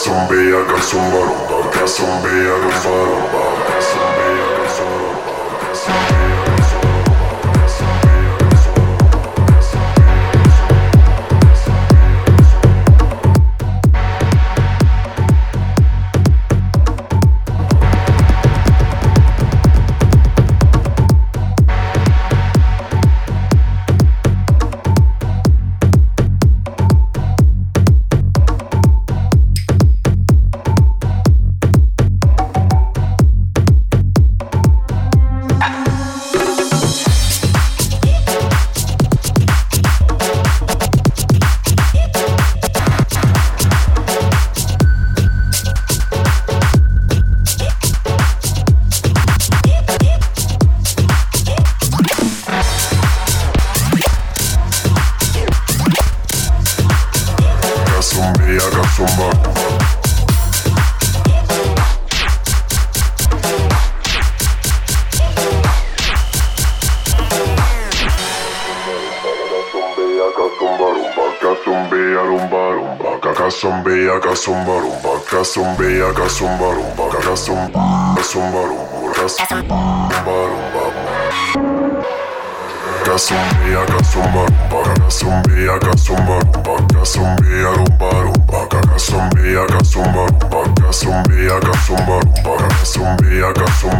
Kasım bey yakasım var Onda kasım bey mbaruaka paraakaruakaakamba paracas i akasmba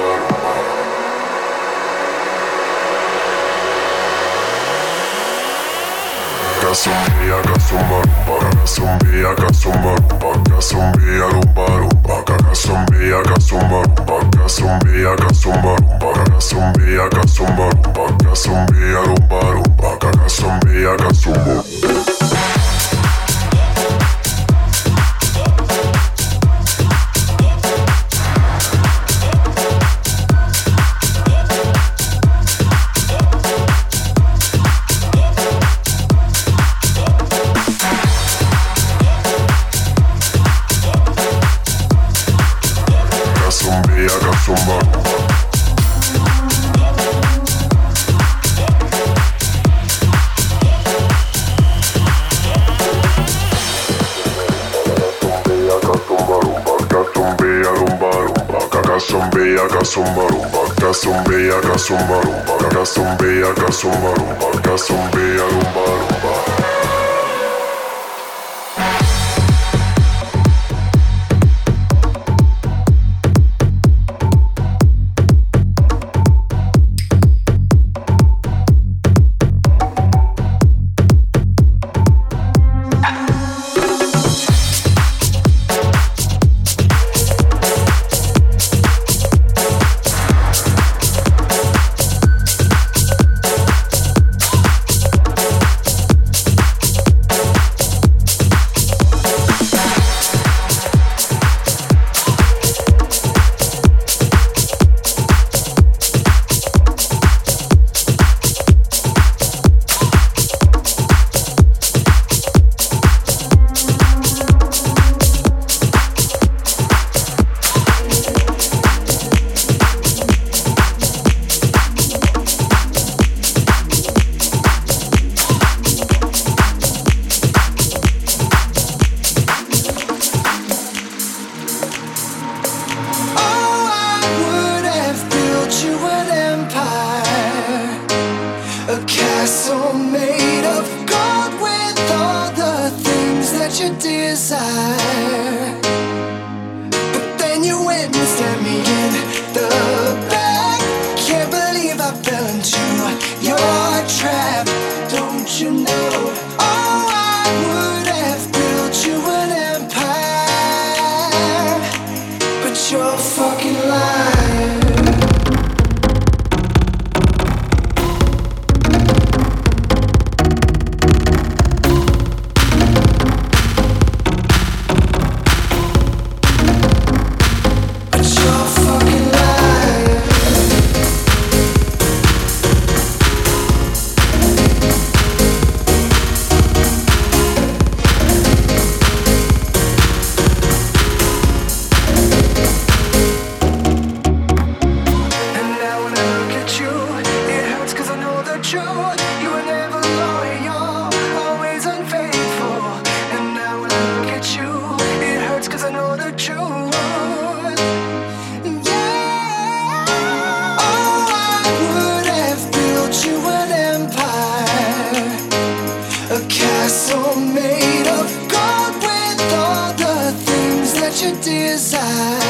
Zumbia Gasumba Rumba Zumbia Gasumba Rumba Gasumbia Rumba Rumba Gasumbia Gasumba Rumba Gasumbia Gasumba Rumba Gasumbia Gasumba Rumba Gasumbia Rumba Rumba Gasumbia Gasumba Rumba son barumba, acá son bella, acá son barumba, acá son bella, acá son barumba, desire